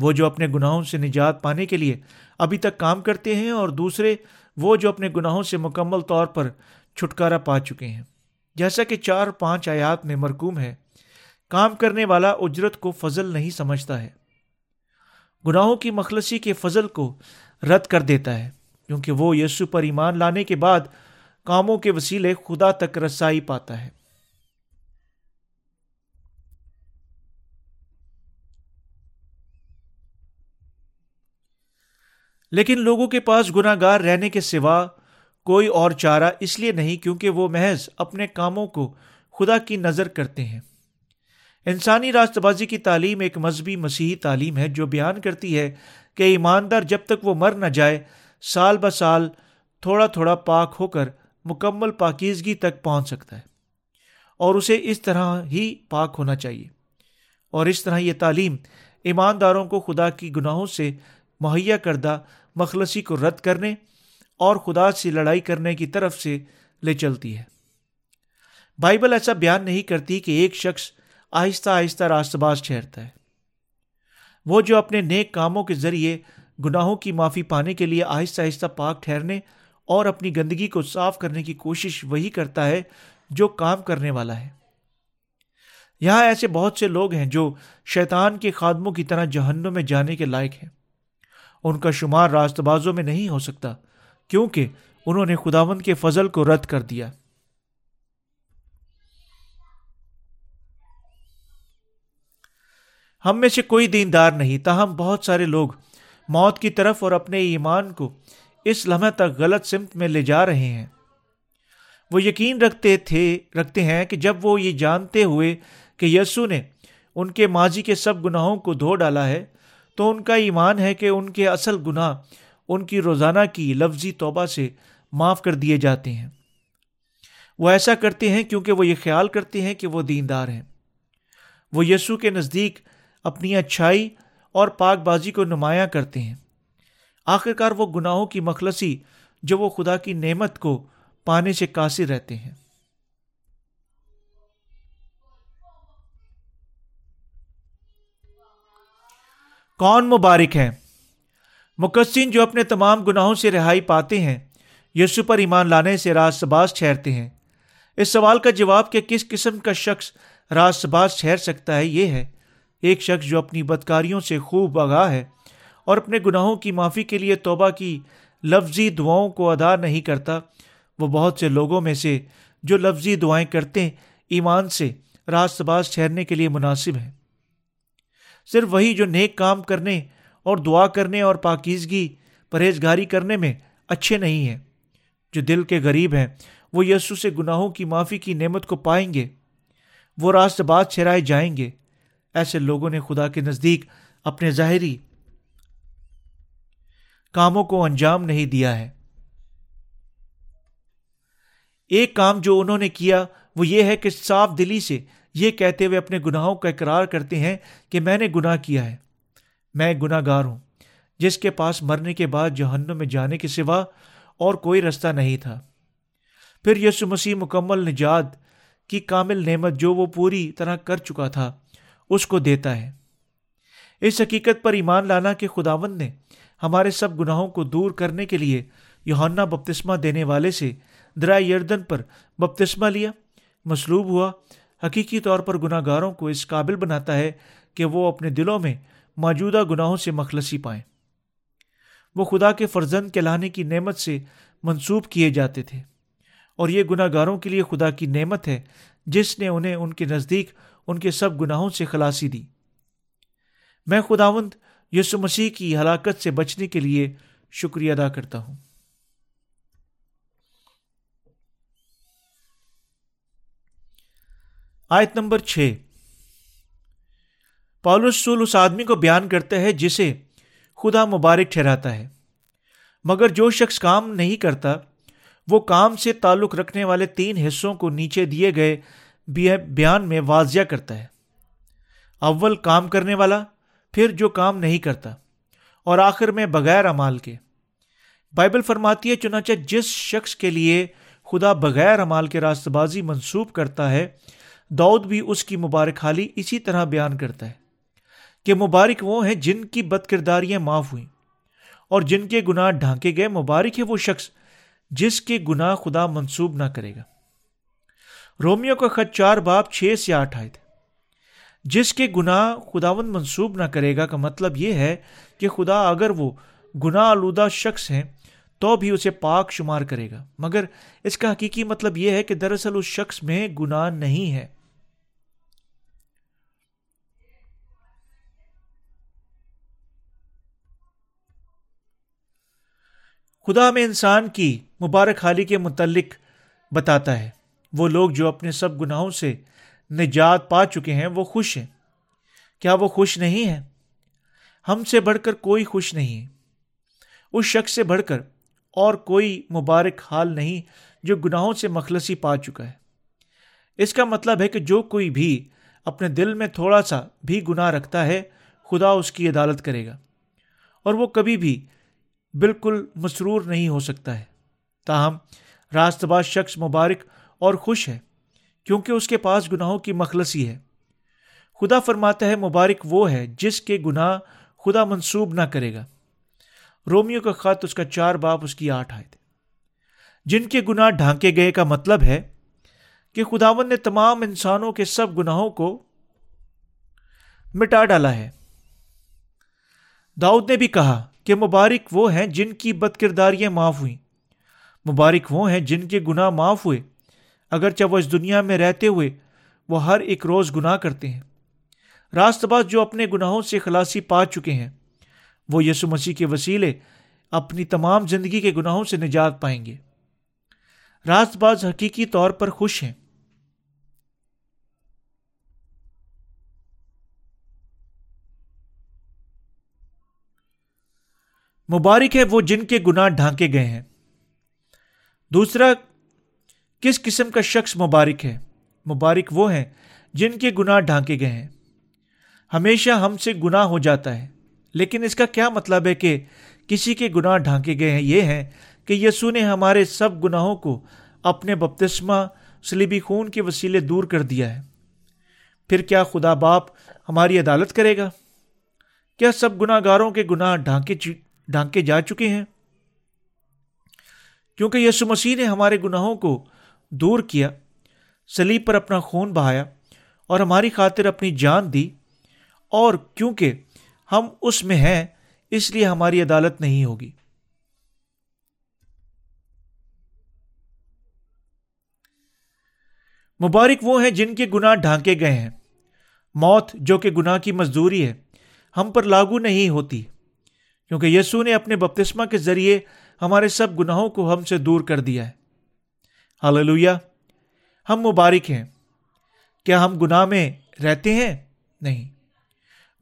وہ جو اپنے گناہوں سے نجات پانے کے لیے ابھی تک کام کرتے ہیں اور دوسرے وہ جو اپنے گناہوں سے مکمل طور پر چھٹکارا پا چکے ہیں۔ جیسا کہ چار پانچ آیات میں مرکوم ہے، کام کرنے والا اجرت کو فضل نہیں سمجھتا ہے۔ گناہوں کی مخلصی کے فضل کو رد کر دیتا ہے، کیونکہ وہ یسو پر ایمان لانے کے بعد کاموں کے وسیلے خدا تک رسائی پاتا ہے۔ لیکن لوگوں کے پاس گناہ گار رہنے کے سوا کوئی اور چارہ اس لیے نہیں کیونکہ وہ محض اپنے کاموں کو خدا کی نظر کرتے ہیں۔ انسانی راست بازی کی تعلیم ایک مذہبی مسیحی تعلیم ہے جو بیان کرتی ہے کہ ایماندار جب تک وہ مر نہ جائے، سال ب سال تھوڑا تھوڑا پاک ہو کر مکمل پاکیزگی تک پہنچ سکتا ہے۔ اور اسے اس طرح ہی پاک ہونا چاہیے۔ اور اس طرح یہ تعلیم ایمانداروں کو خدا کی گناہوں سے مہیا کردہ مخلصی کو رد کرنے اور خدا سے لڑائی کرنے کی طرف سے لے چلتی ہے۔ بائبل ایسا بیان نہیں کرتی کہ ایک شخص آہستہ آہستہ راست باز ٹھہرتا ہے۔ وہ جو اپنے نیک کاموں کے ذریعے گناہوں کی معافی پانے کے لیے آہستہ آہستہ پاک ٹھہرنے اور اپنی گندگی کو صاف کرنے کی کوشش وہی کرتا ہے جو کام کرنے والا ہے۔ یہاں ایسے بہت سے لوگ ہیں جو شیطان کے خادموں کی طرح جہنوں میں جانے کے لائق ہیں۔ ان کا شمار راست بازوں میں نہیں ہو سکتا، کیونکہ انہوں نے خداون کے فضل کو رد کر دیا۔ ہم میں سے کوئی دیندار نہیں، تاہم بہت سارے لوگ موت کی طرف اور اپنے ایمان کو اس لمحے تک غلط سمت میں لے جا رہے ہیں۔ وہ یقین رکھتے تھے، رکھتے ہیں کہ جب وہ یہ جانتے ہوئے کہ یسو نے ان کے ماضی کے سب گناہوں کو دھو ڈالا ہے تو ان کا ایمان ہے کہ ان کے اصل گناہ، ان کی روزانہ کی لفظی توبہ سے معاف کر دیے جاتے ہیں۔ وہ ایسا کرتے ہیں کیونکہ وہ یہ خیال کرتے ہیں کہ وہ دیندار ہیں۔ وہ یسو کے نزدیک اپنی اچھائی اور پاک بازی کو نمایاں کرتے ہیں۔ آخر کار وہ گناہوں کی مخلصی جو وہ خدا کی نعمت کو پانے سے قاصر رہتے ہیں۔ کون مبارک ہیں؟ مقصین جو اپنے تمام گناہوں سے رہائی پاتے ہیں یسو پر ایمان لانے سے راز باز ٹھہرتے ہیں۔ اس سوال کا جواب کہ کس قسم کا شخص راز باز ٹھہر سکتا ہے، یہ ہے، ایک شخص جو اپنی بدکاریوں سے خوب آگاہ ہے اور اپنے گناہوں کی معافی کے لیے توبہ کی لفظی دعاؤں کو ادا نہیں کرتا۔ وہ بہت سے لوگوں میں سے جو لفظی دعائیں کرتے ایمان سے راست باز ٹھہرنے کے لیے مناسب ہیں۔ صرف وہی جو نیک کام کرنے اور دعا کرنے اور پاکیزگی، پرہیزگاری کرنے میں اچھے نہیں ہیں۔ جو دل کے غریب ہیں، وہ یسو سے گناہوں کی معافی کی نعمت کو پائیں گے۔ وہ راست باز چھرائے جائیں گے۔ ایسے لوگوں نے خدا کے نزدیک اپنے ظاہری کاموں کو انجام نہیں دیا ہے۔ ایک کام جو انہوں نے کیا، وہ یہ ہے کہ صاف دلی سے یہ کہتے ہوئے اپنے گناہوں کا اقرار کرتے ہیں کہ میں نے گناہ کیا ہے۔ میں گناہ گار ہوں۔ جس کے پاس مرنے کے بعد جہنم میں جانے کے سوا اور کوئی رستہ نہیں تھا۔ پھر یسو مسیح مکمل نجات کی کامل نعمت جو وہ پوری طرح کر چکا تھا، اس کو دیتا ہے۔ اس حقیقت پر ایمان لانا کہ خداون نے ہمارے سب گناہوں کو دور کرنے کے لیے یوہنا بپتسمہ دینے والے سے درائے یردن پر بپتسمہ لیا، مصلوب ہوا حقیقی طور پر گناہ گاروں کو اس قابل بناتا ہے کہ وہ اپنے دلوں میں موجودہ گناہوں سے مخلصی پائیں۔ وہ خدا کے فرزند کہلانے کی نعمت سے منسوب کیے جاتے تھے۔ اور یہ گناہ گاروں کے لیے خدا کی نعمت ہے، جس نے انہیں ان کے نزدیک ان کے سب گناہوں سے خلاصی دی۔ میں خداوند یسو مسیح کی ہلاکت سے بچنے کے لیے شکریہ ادا کرتا ہوں۔ آیت نمبر چھ۔ پالوسول اس آدمی کو بیان کرتا ہے جسے خدا مبارک ٹھہراتا ہے۔ مگر جو شخص کام نہیں کرتا، وہ کام سے تعلق رکھنے والے تین حصوں کو نیچے دیے گئے بیان میں واضح کرتا ہے۔ اول کام کرنے والا، پھر جو کام نہیں کرتا۔ اور آخر میں بغیر امال کے۔ بائبل فرماتی ہے، چنانچہ جس شخص کے لیے خدا بغیر امال کے راست بازی منسوب کرتا ہے دعود بھی اس کی مبارک حالی اسی طرح بیان کرتا ہے کہ مبارک وہ ہیں جن کی بد کرداریاں معاف ہوئیں اور جن کے گناہ ڈھانکے گئے، مبارک ہے وہ شخص جس کے گناہ خدا منسوب نہ کرے گا۔ رومیو کا خط چار باپ چھ سے آٹھ آئے تھے جس کے گناہ خداون منسوب نہ کرے گا کا مطلب یہ ہے کہ خدا اگر وہ گناہ آلودہ شخص ہیں تو بھی اسے پاک شمار کرے گا۔ مگر اس کا حقیقی مطلب یہ ہے کہ دراصل اس شخص میں گناہ نہیں ہے۔ خدا ہمیں انسان کی مبارک حالی کے متعلق بتاتا ہے۔ وہ لوگ جو اپنے سب گناہوں سے نجات پا چکے ہیں، وہ خوش ہیں۔ کیا وہ خوش نہیں ہے ہم سے بڑھ کر کوئی خوش نہیں۔ ہے اس شخص سے بڑھ کر اور کوئی مبارک حال نہیں جو گناہوں سے مخلصی پا چکا ہے۔ اس کا مطلب ہے کہ جو کوئی بھی اپنے دل میں تھوڑا سا بھی گناہ رکھتا ہے، خدا اس کی عدالت کرے گا۔ اور وہ کبھی بھی بالکل مسرور نہیں ہو سکتا ہے۔ تاہم راست باز شخص مبارک اور خوش ہے، کیونکہ اس کے پاس گناہوں کی مخلصی ہے۔ خدا فرماتا ہے، مبارک وہ ہے جس کے گناہ خدا منسوب نہ کرے گا۔ رومیو کا خط اس کا چار باپ اس کی آٹھ آئے تھے جن کے گناہ ڈھانکے گئے کا مطلب ہے کہ خداون نے تمام انسانوں کے سب گناہوں کو مٹا ڈالا ہے۔ داؤد نے بھی کہا کہ مبارک وہ ہیں جن کی بد کرداریاں معاف ہوئیں۔ مبارک وہ ہیں جن کے گناہ معاف ہوئے۔ اگرچہ وہ اس دنیا میں رہتے ہوئے وہ ہر ایک روز گناہ کرتے ہیں۔ راست باز جو اپنے گناہوں سے خلاصی پا چکے ہیں، وہ یسو مسیح کے وسیلے اپنی تمام زندگی کے گناہوں سے نجات پائیں گے۔ راست باز حقیقی طور پر خوش ہیں۔ مبارک ہے وہ جن کے گناہ ڈھانکے گئے ہیں۔ دوسرا، کس قسم کا شخص مبارک ہے؟ مبارک وہ ہیں جن کے گناہ ڈھانکے گئے ہیں۔ ہمیشہ ہم سے گناہ ہو جاتا ہے، لیکن اس کا کیا مطلب ہے کہ کسی کے گناہ ڈھانکے گئے ہیں؟ یہ ہیں کہ یسو نے ہمارے سب گناہوں کو اپنے بپتسمہ سلیبی خون کے وسیلے دور کر دیا ہے۔ پھر کیا خدا باپ ہماری عدالت کرے گا؟ کیا سب گناہ گاروں کے گناہ ڈھانکے ڈھانکے جا چکے ہیں۔ کیونکہ یسو مسیح نے ہمارے گناہوں کو دور کیا سلیب پر اپنا خون بہایا اور ہماری خاطر اپنی جان دی، اور کیونکہ ہم اس میں ہیں، اس لیے ہماری عدالت نہیں ہوگی۔ مبارک وہ ہیں جن کے گناہ ڈھانکے گئے ہیں۔ موت، جو کہ گناہ کی مزدوری ہے، ہم پر لاگو نہیں ہوتی۔ کیونکہ یسو نے اپنے بپتسمہ کے ذریعے ہمارے سب گناہوں کو ہم سے دور کر دیا ہے۔ ہاللویا ہم مبارک ہیں۔ کیا ہم گناہ میں رہتے ہیں؟ نہیں۔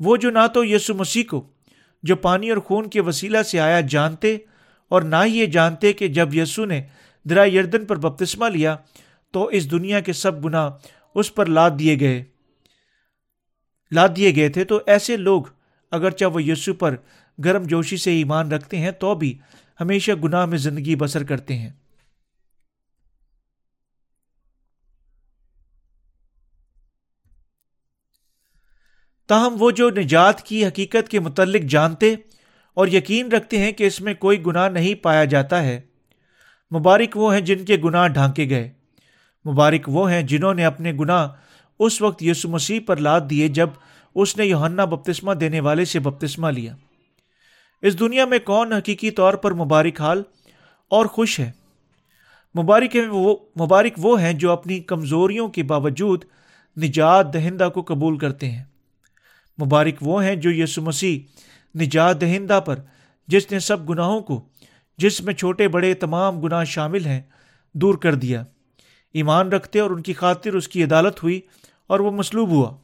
وہ جو نہ تو یسو مسیح کو، جو پانی اور خون کے وسیلہ سے آیا، جانتے اور نہ ہی یہ جانتے کہ جب یسو نے درا یردن پر بپتسمہ لیا، تو اس دنیا کے سب گناہ اس پر لاد دیے گئے۔ لاد دیے گئے تھے تو ایسے لوگ، اگرچہ وہ یسو پر گرم جوشی سے ایمان رکھتے ہیں تو بھی ہمیشہ گناہ میں زندگی بسر کرتے ہیں۔ تاہم وہ جو نجات کی حقیقت کے متعلق جانتے اور یقین رکھتے ہیں کہ اس میں کوئی گناہ نہیں پایا جاتا ہے، مبارک وہ ہیں جن کے گناہ ڈھانکے گئے۔ مبارک وہ ہیں جنہوں نے اپنے گناہ اس وقت یسو مسیح پر لاد دیے جب اس نے یوہنا بپتسمہ دینے والے سے بپتسمہ لیا۔ اس دنیا میں کون حقیقی طور پر مبارک حال اور خوش ہے؟ مبارک وہ مبارک وہ ہیں جو اپنی کمزوریوں کے باوجود نجات دہندہ کو قبول کرتے ہیں۔ مبارک وہ ہیں جو یسو مسیح نجات دہندہ پر، جس نے سب گناہوں کو، جس میں چھوٹے بڑے تمام گناہ شامل ہیں، دور کر دیا۔ ایمان رکھتے اور ان کی خاطر اس کی عدالت ہوئی اور وہ مسلوب ہوا۔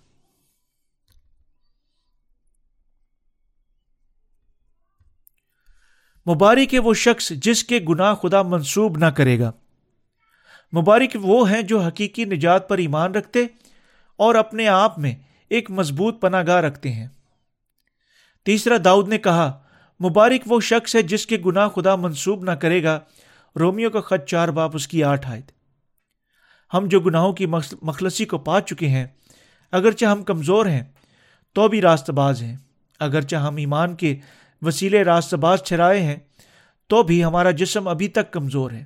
مبارک ہے وہ شخص جس کے گناہ خدا منسوب نہ کرے گا۔ مبارک وہ ہیں جو حقیقی نجات پر ایمان رکھتے اور اپنے آپ میں ایک مضبوط پناہ گاہ رکھتے ہیں۔ تیسرا، داؤد نے کہا، مبارک وہ شخص ہے جس کے گناہ خدا منسوب نہ کرے گا۔ رومیو کا خط چار، باپ اس کی آٹھ آئے ہم جو گناہوں کی مخلصی کو پا چکے ہیں، اگرچہ ہم کمزور ہیں، تو بھی راست باز ہیں۔ اگرچہ ہم ایمان کے وسیلے راست باز چھرائے ہیں، تو بھی ہمارا جسم ابھی تک کمزور ہے۔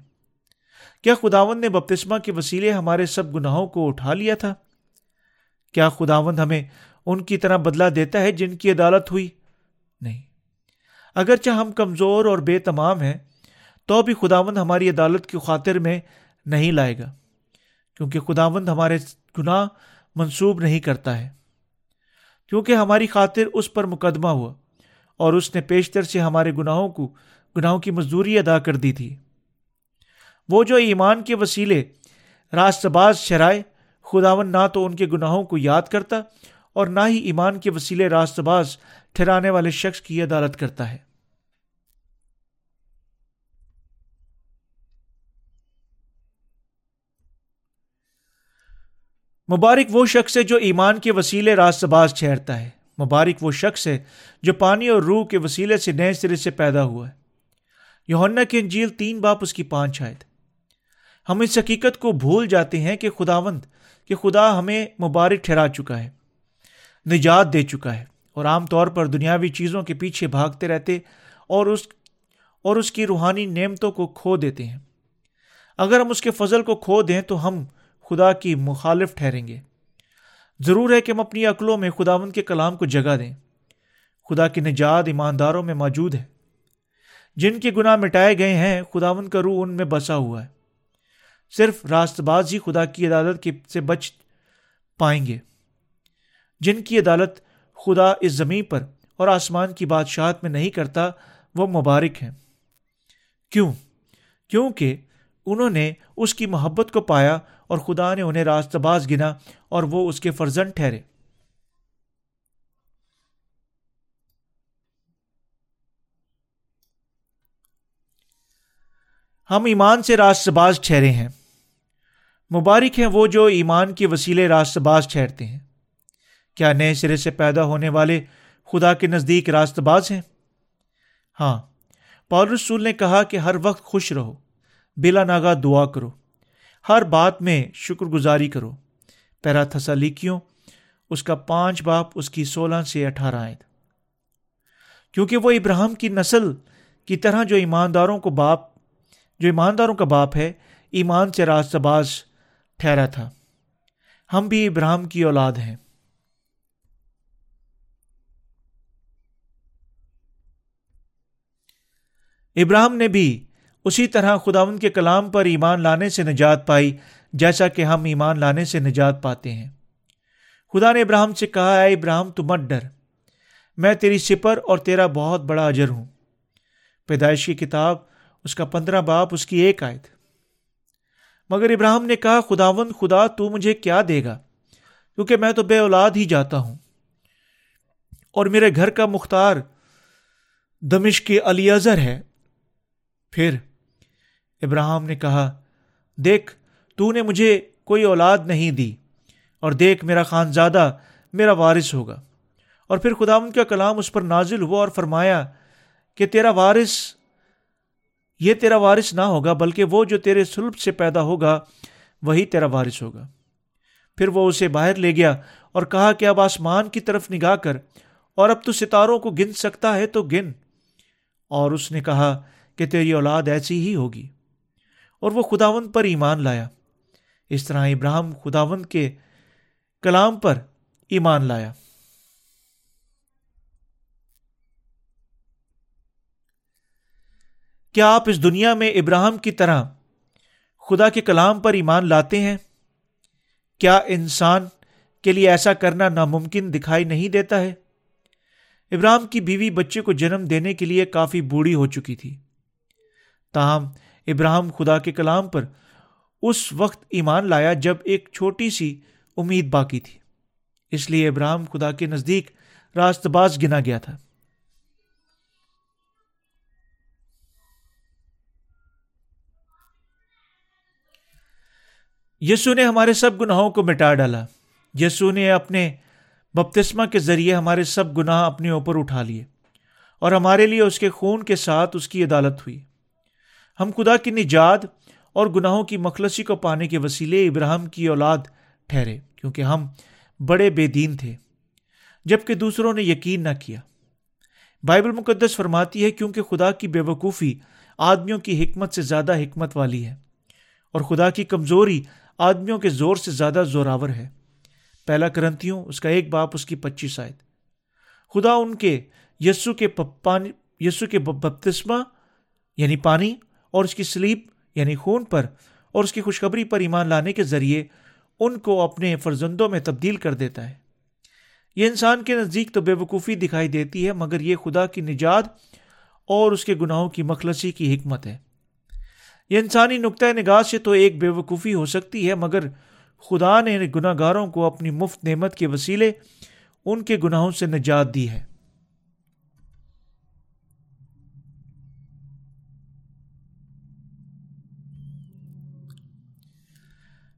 کیا خداون نے بپتسمہ کے وسیلے ہمارے سب گناہوں کو اٹھا لیا تھا؟ کیا خداون ہمیں ان کی طرح بدلا دیتا ہے جن کی عدالت ہوئی؟ نہیں۔ اگرچہ ہم کمزور اور بے تمام ہیں، تو بھی خداوند ہماری عدالت کی خاطر میں نہیں لائے گا، کیونکہ خداوند ہمارے گناہ منسوب نہیں کرتا ہے۔ کیونکہ ہماری خاطر اس پر مقدمہ ہوا۔ اور اس نے پیشتر سے ہمارے گناہوں کو گناہوں کی مزدوری ادا کر دی تھی۔ وہ جو ایمان کے وسیلے راست باز شرائے خداون نہ تو ان کے گناہوں کو یاد کرتا اور نہ ہی ایمان کے وسیلے راست باز ٹھہرانے والے شخص کی عدالت کرتا ہے۔ مبارک وہ شخص ہے جو ایمان کے وسیلے راست باز ٹھہرتا ہے۔ مبارک وہ شخص ہے جو پانی اور روح کے وسیلے سے نئے سرے سے پیدا ہوا ہے۔ یونا کی انجیل تین باپ اس کی پانچ آئے ہم اس حقیقت کو بھول جاتے ہیں کہ خداوند، کہ خدا ہمیں مبارک ٹھہرا چکا ہے، نجات دے چکا ہے اور عام طور پر دنیاوی چیزوں کے پیچھے بھاگتے رہتے اور اس اور اس کی روحانی نعمتوں کو کھو دیتے ہیں۔ اگر ہم اس کے فضل کو کھو دیں تو ہم خدا کی مخالف ٹھہریں گے۔ ضرور ہے کہ ہم اپنی عقلوں میں خداون کے کلام کو جگہ دیں۔ خدا کی نجات ایمانداروں میں موجود ہے۔ جن کے گناہ مٹائے گئے ہیں خداون کا روح ان میں بسا ہوا ہے۔ صرف راست باز ہی خدا کی عدالت کی سے بچ پائیں گے۔ جن کی عدالت خدا اس زمین پر اور آسمان کی بادشاہت میں نہیں کرتا، وہ مبارک ہیں۔ کیوں؟ کیونکہ انہوں نے اس کی محبت کو پایا اور خدا نے انہیں راست باز گنا اور وہ اس کے فرزن ٹھہرے۔ ہم ایمان سے راست باز ٹھہرے ہیں۔ مبارک ہیں وہ جو ایمان کے وسیلے راست باز ٹھہرتے ہیں۔ کیا نئے سرے سے پیدا ہونے والے خدا کے نزدیک راست باز ہیں؟ ہاں پال رسول نے کہا کہ ہر وقت خوش رہو، بلا ناگا دعا کرو۔ ہر بات میں شکر گزاری کرو۔ پیرا تھسلیکیوں اس کا پانچ باپ اس کی سولہ سے اٹھارہ آئے کیونکہ وہ ابراہم کی نسل کی طرح جو ایمانداروں کو باپ، جو ایمانداروں کا باپ ہے، ایمان سے راست باز ٹھہرا تھا۔ ہم بھی ابراہم کی اولاد ہیں۔ ابراہم نے بھی اسی طرح خداون کے کلام پر ایمان لانے سے نجات پائی، جیسا کہ ہم ایمان لانے سے نجات پاتے ہیں۔ خدا نے ابراہم سے کہا، اے ابراہم، تو مت ڈر۔ میں تیری سپر اور تیرا بہت بڑا اجر ہوں۔ پیدائش کی کتاب، اس کا پندرہ باپ، اس کی ایک آئے مگر ابراہم نے کہا خداون خدا، تو مجھے کیا دے گا؟ کیونکہ میں تو بے اولاد ہی جاتا ہوں۔ اور میرے گھر کا مختار دمش کے علی اظہر ہے۔ پھر ابراہم نے کہا، دیکھ، تو نے مجھے کوئی اولاد نہیں دی، اور دیکھ میرا خانزادہ میرا وارث ہوگا۔ اور پھر خدا کا کلام اس پر نازل ہوا اور فرمایا کہ تیرا وارث، یہ تیرا وارث نہ ہوگا، بلکہ وہ جو تیرے سلب سے پیدا ہوگا، وہی تیرا وارث ہوگا۔ پھر وہ اسے باہر لے گیا اور کہا کہ اب آسمان کی طرف نگاہ کر، اور اب تو ستاروں کو گن سکتا ہے تو گن۔ اور اس نے کہا کہ تیری اولاد ایسی ہی ہوگی۔ اور وہ خداون پر ایمان لایا۔ اس طرح ابراہم خداون کے کلام پر ایمان لایا۔ کیا آپ اس دنیا میں ابراہم کی طرح خدا کے کلام پر ایمان لاتے ہیں؟ کیا انسان کے لیے ایسا کرنا ناممکن دکھائی نہیں دیتا ہے؟ ابراہم کی بیوی بچے کو جنم دینے کے لیے کافی بوڑھی ہو چکی تھی۔ تاہم ابراہم خدا کے کلام پر اس وقت ایمان لایا جب ایک چھوٹی سی امید باقی تھی۔ اس لیے ابراہم خدا کے نزدیک راست باز گنا گیا تھا۔ یسو نے ہمارے سب گناہوں کو مٹا ڈالا۔ یسو نے اپنے بپتسمہ کے ذریعے ہمارے سب گناہ اپنے اوپر اٹھا لیے اور ہمارے لیے اس کے خون کے ساتھ اس کی عدالت ہوئی۔ ہم خدا کی نجات اور گناہوں کی مخلصی کو پانے کے وسیلے ابراہم کی اولاد ٹھہرے، کیونکہ ہم بڑے بے دین تھے جبکہ دوسروں نے یقین نہ کیا۔ بائبل مقدس فرماتی ہے، کیونکہ خدا کی بے وقوفی آدمیوں کی حکمت سے زیادہ حکمت والی ہے، اور خدا کی کمزوری آدمیوں کے زور سے زیادہ زوراور ہے۔ پہلا کرنتیوں، اس کا ایک باپ، اس کی پچیس آئے خدا ان کے یسو کے پانی یسو کے بپتسمہ یعنی پانی اور اس کی سلیپ یعنی خون پر، اور اس کی خوشخبری پر ایمان لانے کے ذریعے ان کو اپنے فرزندوں میں تبدیل کر دیتا ہے۔ یہ انسان کے نزدیک تو بے وقوفی دکھائی دیتی ہے، مگر یہ خدا کی نجات اور اس کے گناہوں کی مخلصی کی حکمت ہے۔ یہ انسانی نقطۂ نگاہ سے تو ایک بے وقوفی ہو سکتی ہے، مگر خدا نے گناہ گاروں کو اپنی مفت نعمت کے وسیلے ان کے گناہوں سے نجات دی ہے۔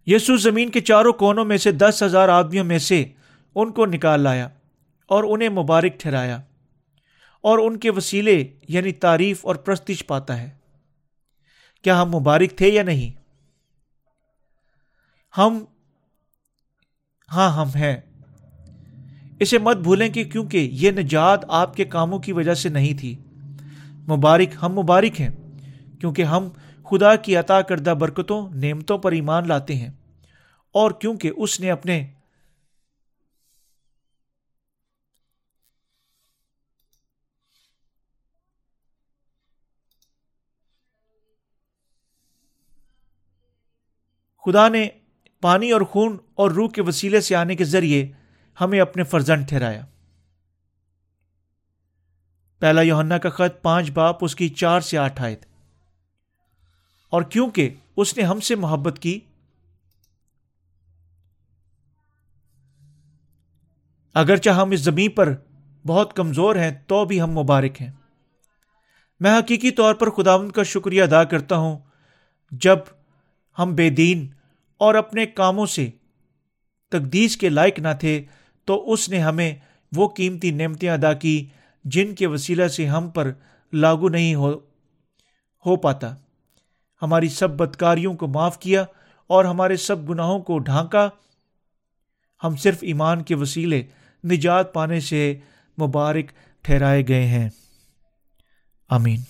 یسو زمین کے چاروں کونوں میں سے دس ہزار آدمیوں میں سے ان کو نکال لایا اور انہیں مبارک ٹھہرایا اور ان کے وسیلے یعنی تعریف اور پرستش پاتا ہے۔ کیا ہم مبارک تھے یا نہیں؟ ہم ہاں ہم ہیں۔ اسے مت بھولیں کہ کیونکہ یہ نجات آپ کے کاموں کی وجہ سے نہیں تھی۔ مبارک، ہم مبارک ہیں کیونکہ ہم خدا کی عطا کردہ برکتوں، نعمتوں پر ایمان لاتے ہیں۔ اور کیونکہ اس نے اپنے خدا نے پانی اور خون اور روح کے وسیلے سے آنے کے ذریعے ہمیں اپنے فرزند ٹھہرایا۔ پہلا یوہنا کا خط پانچ باپ اس کی چار سے آٹھ آئے تھے اور کیونکہ اس نے ہم سے محبت کی۔ اگرچہ ہم اس زمین پر بہت کمزور ہیں، تو بھی ہم مبارک ہیں۔ میں حقیقی طور پر خدا کا شکریہ ادا کرتا ہوں جب ہم بے دین اور اپنے کاموں سے تقدیس کے لائق نہ تھے، تو اس نے ہمیں وہ قیمتی نعمتیں ادا کی جن کے وسیلہ سے ہم پر لاگو نہیں ہو ہو پاتا۔ ہماری سب بدکاریوں کو معاف کیا اور ہمارے سب گناہوں کو ڈھانکا۔ ہم صرف ایمان کے وسیلے نجات پانے سے مبارک ٹھہرائے گئے ہیں۔ امین